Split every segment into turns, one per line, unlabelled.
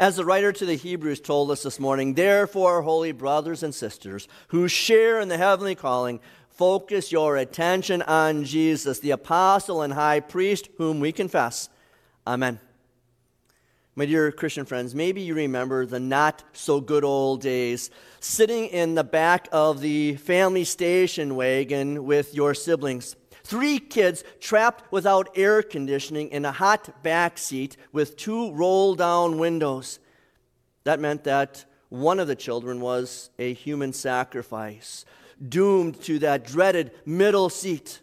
As the writer to the Hebrews told us this morning, therefore, holy brothers and sisters who share in the heavenly calling, focus your attention on Jesus, the apostle and high priest, whom we confess. Amen. My dear Christian friends, maybe you remember the not so good old days, sitting in the back of the family station wagon with your siblings. Three kids trapped without air conditioning in a hot back seat with two roll down windows. That meant that one of the children was a human sacrifice, doomed to that dreaded middle seat.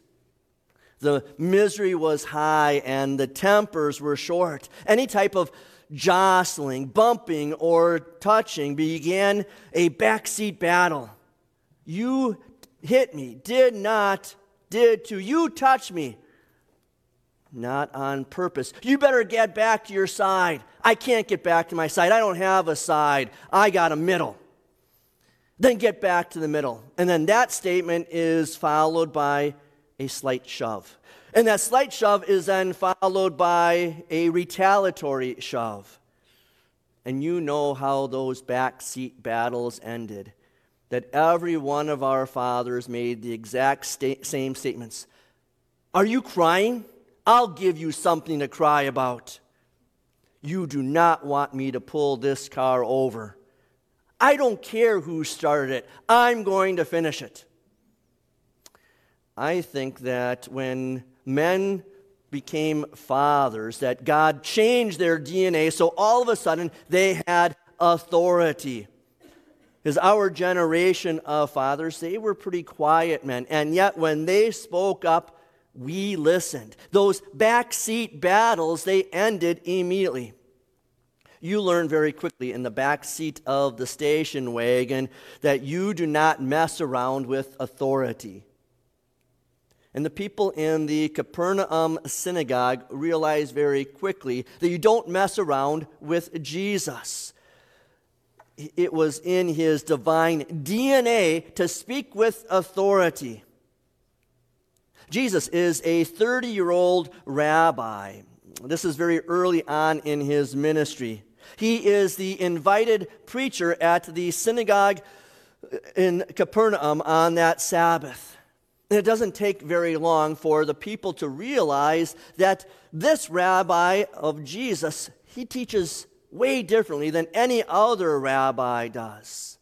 The misery was high and the tempers were short. Any type of jostling, bumping, or touching began a backseat battle. You hit me, did not did to you touch me. Not on purpose. You better get back to your side. I can't get back to my side. I don't have a side. I got a middle. Then get back to the middle. And then that statement is followed by a slight shove. And that slight shove is then followed by a retaliatory shove. And you know how those backseat battles ended that every one of our fathers made the exact sta- same statements. Are you crying? I'll give you something to cry about. You do not want me to pull this car over. I don't care who started it, I'm going to finish it. I think that when men became fathers, that God changed their DNA so all of a sudden they had authority. Because our generation of fathers, they were pretty quiet men. And yet, when they spoke up, we listened. Those backseat battles, they ended immediately. You learn very quickly in the back seat of the station wagon that you do not mess around with authority. And the people in the Capernaum synagogue realized very quickly that you don't mess around with Jesus it was in his divine DNA to speak with authority. Jesus is a 30 year old rabbi. This is very early on in his ministry. He is the invited preacher at the synagogue in Capernaum on that Sabbath. And it doesn't take very long for the people to realize that this rabbi of Jesus, he teaches way differently than any other rabbi does.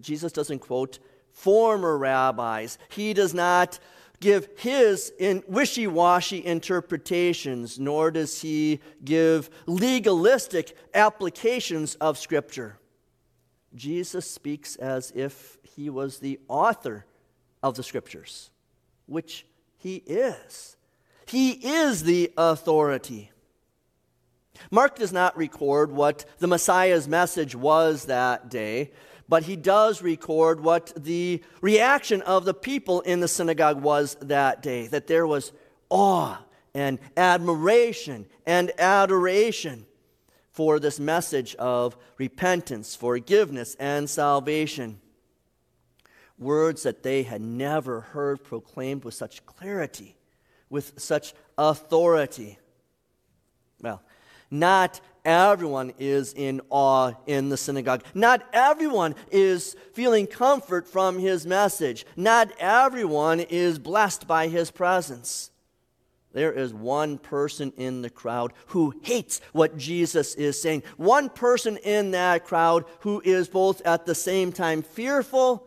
Jesus doesn't quote former rabbis, he does not give his in wishy-washy interpretations nor does he give legalistic applications of scripture. Jesus speaks as if he was the author of the scriptures which he is. He is the authority Mark does not record what the Messiah's message was that day, but he does record what the reaction of the people in the synagogue was that day, that there was awe and admiration and adoration for this message of repentance, forgiveness, and salvation. Words that they had never heard proclaimed with such clarity, with such authority. Well, not everyone is in awe in the synagogue. Not everyone is feeling comfort from his message. Not everyone is blessed by his presence. There is one person in the crowd who hates what Jesus is saying. One person in that crowd who is both at the same time fearful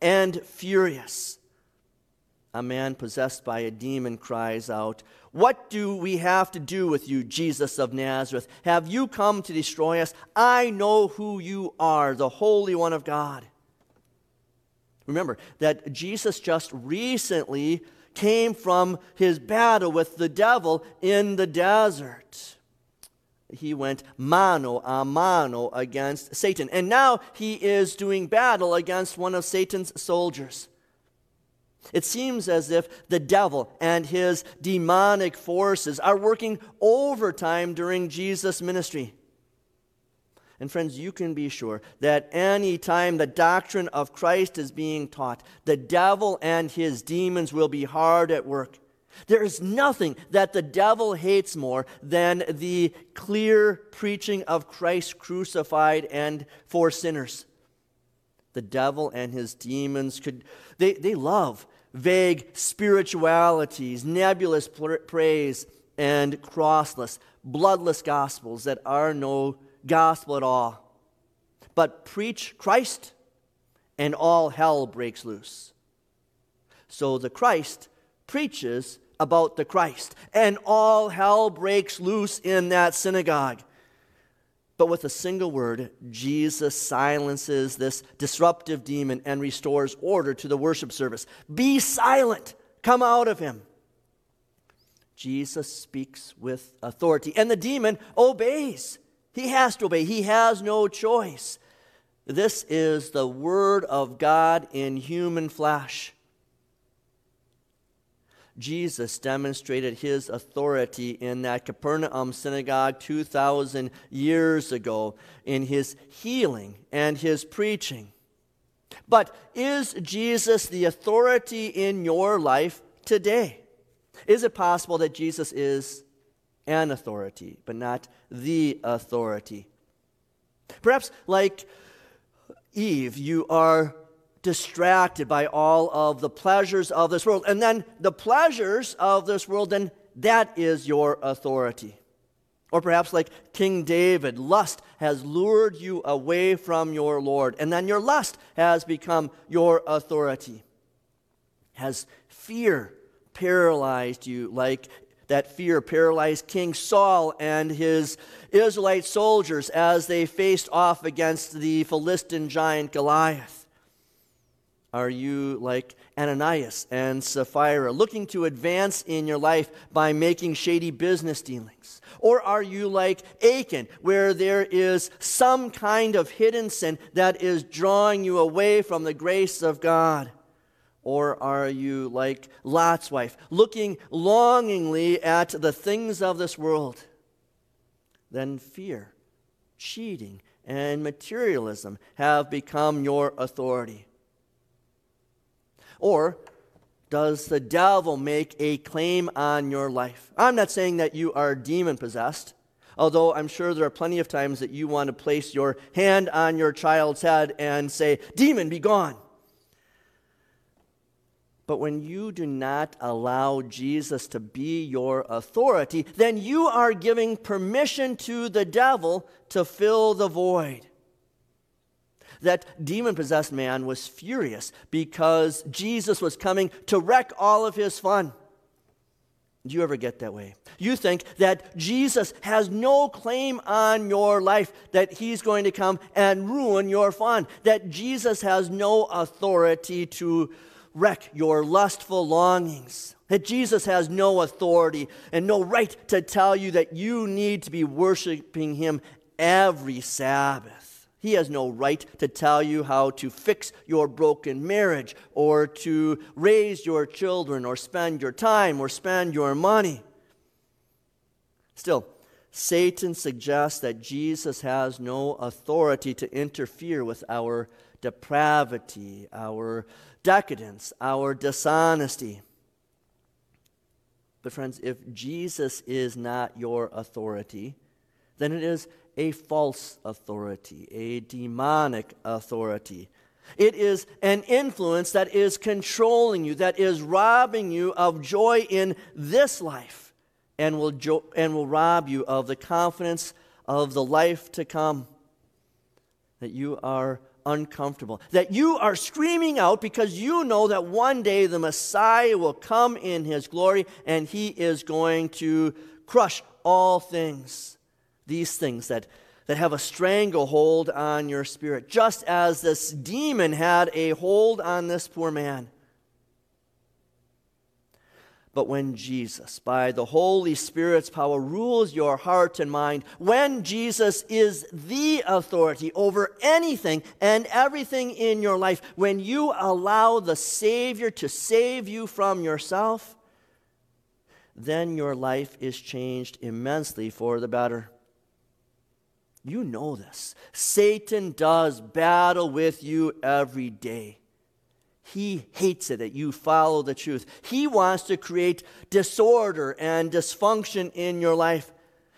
and furious. A man possessed by a demon cries out, what do we have to do with you, Jesus of Nazareth? Have you come to destroy us? I know who you are, the Holy One of God. Remember that Jesus just recently came from his battle with the devil in the desert. He went mano a mano against Satan. And now he is doing battle against one of Satan's soldiers. It seems as if the devil and his demonic forces are working overtime during Jesus' ministry. And friends, you can be sure that any time the doctrine of Christ is being taught, the devil and his demons will be hard at work. There is nothing that the devil hates more than the clear preaching of Christ crucified and for sinners. The devil and his demons could, they, they love vague spiritualities, nebulous praise, and crossless, bloodless gospels that are no gospel at all. But preach Christ, and all hell breaks loose. So the Christ preaches about the Christ, and all hell breaks loose in that synagogue. But with a single word, Jesus silences this disruptive demon and restores order to the worship service. Be silent, come out of him. Jesus speaks with authority, and the demon obeys. He has to obey, he has no choice. This is the Word of God in human flesh. Jesus demonstrated his authority in that Capernaum synagogue 2,000 years ago in his healing and his preaching. But is Jesus the authority in your life today? Is it possible that Jesus is an authority, but not the authority? Perhaps, like Eve, you are distracted by all of the pleasures of this world. And then the pleasures of this world, then that is your authority. Or perhaps, like King David, lust has lured you away from your Lord, and then your lust has become your authority. Has fear paralyzed you, like that fear paralyzed King Saul and his Israelite soldiers as they faced off against the Philistine giant Goliath? Are you like Ananias and Sapphira, looking to advance in your life by making shady business dealings? Or are you like Achan, where there is some kind of hidden sin that is drawing you away from the grace of God? Or are you like Lot's wife, looking longingly at the things of this world? Then fear, cheating, and materialism have become your authority. Or does the devil make a claim on your life? I'm not saying that you are demon possessed, although I'm sure there are plenty of times that you want to place your hand on your child's head and say, Demon, be gone. But when you do not allow Jesus to be your authority, then you are giving permission to the devil to fill the void. That demon possessed man was furious because Jesus was coming to wreck all of his fun. Do you ever get that way? You think that Jesus has no claim on your life, that he's going to come and ruin your fun, that Jesus has no authority to wreck your lustful longings, that Jesus has no authority and no right to tell you that you need to be worshiping him every Sabbath. He has no right to tell you how to fix your broken marriage or to raise your children or spend your time or spend your money. Still, Satan suggests that Jesus has no authority to interfere with our depravity, our decadence, our dishonesty. But, friends, if Jesus is not your authority, then it is a false authority, a demonic authority. It is an influence that is controlling you, that is robbing you of joy in this life, and will, jo- and will rob you of the confidence of the life to come. That you are uncomfortable, that you are screaming out because you know that one day the Messiah will come in his glory and he is going to crush all things these things that, that have a stranglehold on your spirit, just as this demon had a hold on this poor man. But when Jesus, by the Holy Spirit's power, rules your heart and mind, when Jesus is the authority over anything and everything in your life, when you allow the Savior to save you from yourself, then your life is changed immensely for the better. You know this. Satan does battle with you every day. He hates it that you follow the truth. He wants to create disorder and dysfunction in your life.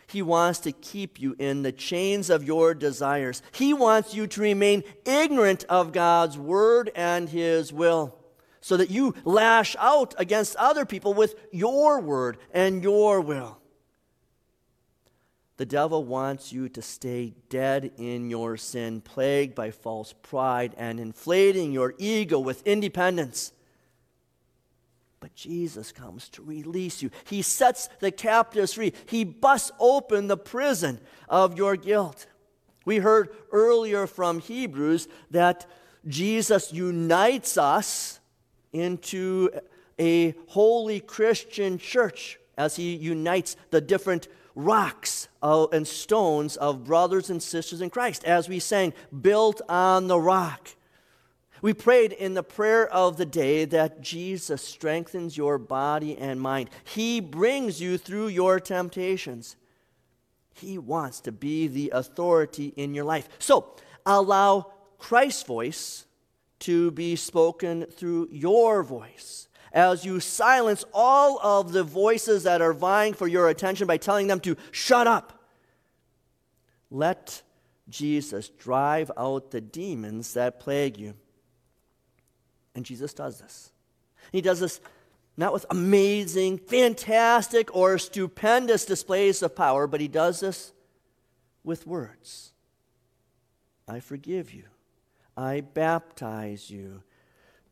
He wants to keep you in the chains of your desires. He wants you to remain ignorant of God's word and His will so that you lash out against other people with your word and your will. The devil wants you to stay dead in your sin, plagued by false pride and inflating your ego with independence. But Jesus comes to release you. He sets the captives free. He busts open the prison of your guilt. We heard earlier from Hebrews that Jesus unites us into a holy Christian church as he unites the different rocks and stones of brothers and sisters in Christ, as we sang, built on the rock. We prayed in the prayer of the day that Jesus strengthens your body and mind. He brings you through your temptations. He wants to be the authority in your life. So allow Christ's voice to be spoken through your voice as you silence all of the voices that are vying for your attention by telling them to shut up. Let Jesus drive out the demons that plague you. And Jesus does this. He does this not with amazing, fantastic, or stupendous displays of power, but he does this with words. I forgive you. I baptize you.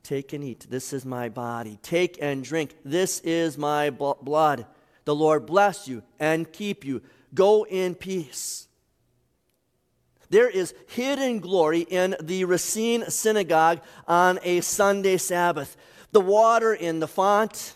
Take and eat. This is my body. Take and drink. This is my blood. The Lord bless you and keep you. Go in peace. There is hidden glory in the Racine Synagogue on a Sunday Sabbath. The water in the font,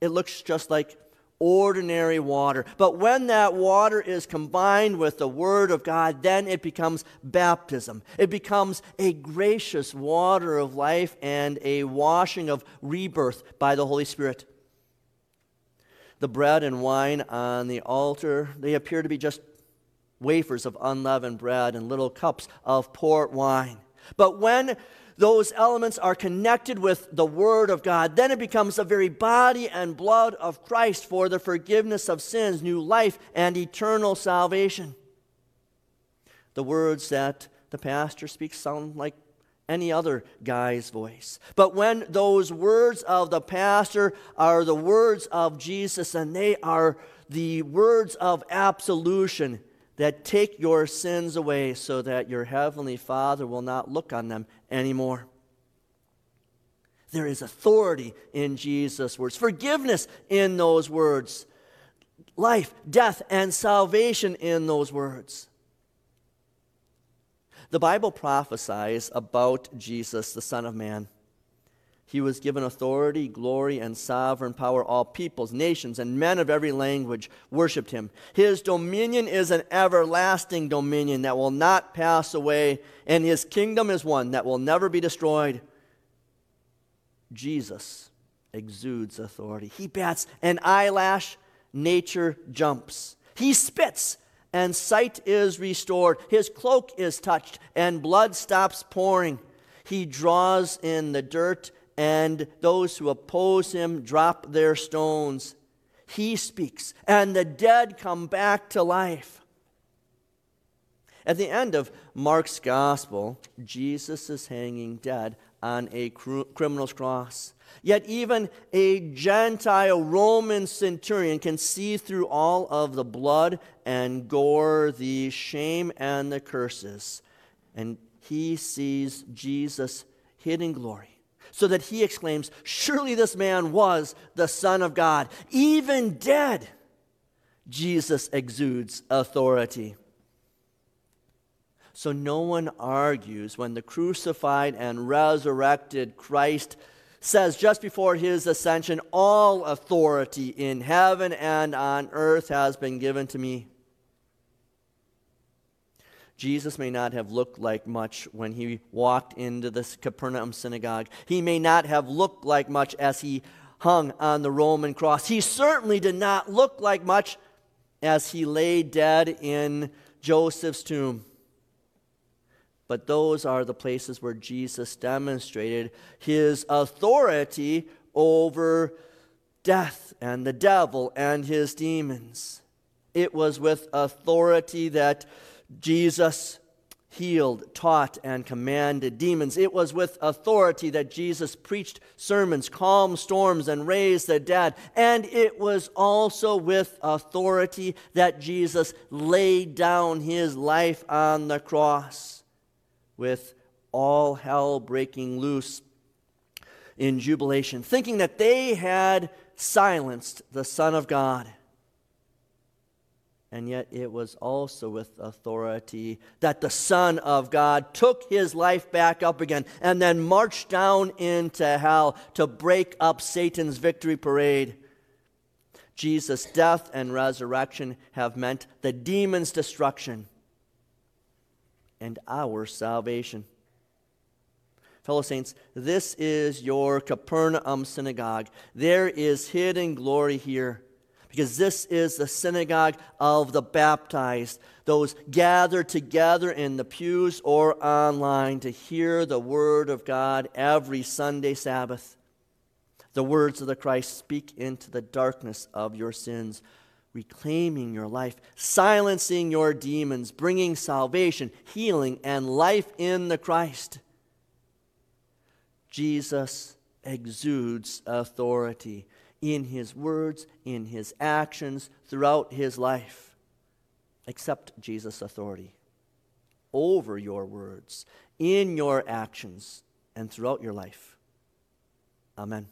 it looks just like ordinary water. But when that water is combined with the Word of God, then it becomes baptism. It becomes a gracious water of life and a washing of rebirth by the Holy Spirit. The bread and wine on the altar, they appear to be just wafers of unleavened bread and little cups of port wine. But when those elements are connected with the Word of God, then it becomes the very body and blood of Christ for the forgiveness of sins, new life, and eternal salvation. The words that the pastor speaks sound like any other guy's voice. But when those words of the pastor are the words of Jesus and they are the words of absolution, that take your sins away so that your heavenly Father will not look on them anymore. There is authority in Jesus' words, forgiveness in those words, life, death, and salvation in those words. The Bible prophesies about Jesus, the Son of Man. He was given authority, glory, and sovereign power. All peoples, nations, and men of every language worshiped him. His dominion is an everlasting dominion that will not pass away, and his kingdom is one that will never be destroyed. Jesus exudes authority. He bats an eyelash, nature jumps. He spits, and sight is restored. His cloak is touched, and blood stops pouring. He draws in the dirt and those who oppose him drop their stones. He speaks, and the dead come back to life. At the end of Mark's gospel, Jesus is hanging dead on a cr- criminal's cross. Yet, even a Gentile Roman centurion can see through all of the blood and gore, the shame and the curses. And he sees Jesus hidden glory so that he exclaims, Surely this man was the Son of God. Even dead, Jesus exudes authority. So no one argues when the crucified and resurrected Christ says just before his ascension, All authority in heaven and on earth has been given to me. Jesus may not have looked like much when he walked into the Capernaum synagogue. He may not have looked like much as he hung on the Roman cross. He certainly did not look like much as he lay dead in Joseph's tomb. but those are the places where Jesus demonstrated his authority over death and the devil and his demons. It was with authority that Jesus healed, taught, and commanded demons. It was with authority that Jesus preached sermons, calmed storms, and raised the dead. And it was also with authority that Jesus laid down his life on the cross, with all hell breaking loose in jubilation, thinking that they had silenced the Son of God and yet it was also with authority that the Son of God took his life back up again and then marched down into hell to break up Satan's victory parade. Jesus' death and resurrection have meant the demon's destruction and our salvation. Fellow saints, this is your Capernaum synagogue. There is hidden glory here because this is the synagogue of the baptized, those gathered together in the pews or online to hear the word of God every Sunday Sabbath. The words of the Christ speak into the darkness of your sins, reclaiming your life, silencing your demons, bringing salvation, healing, and life in the Christ. Jesus exudes authority in his words, in his actions, throughout his life. Accept Jesus' authority over your words, in your actions, and throughout your life. Amen.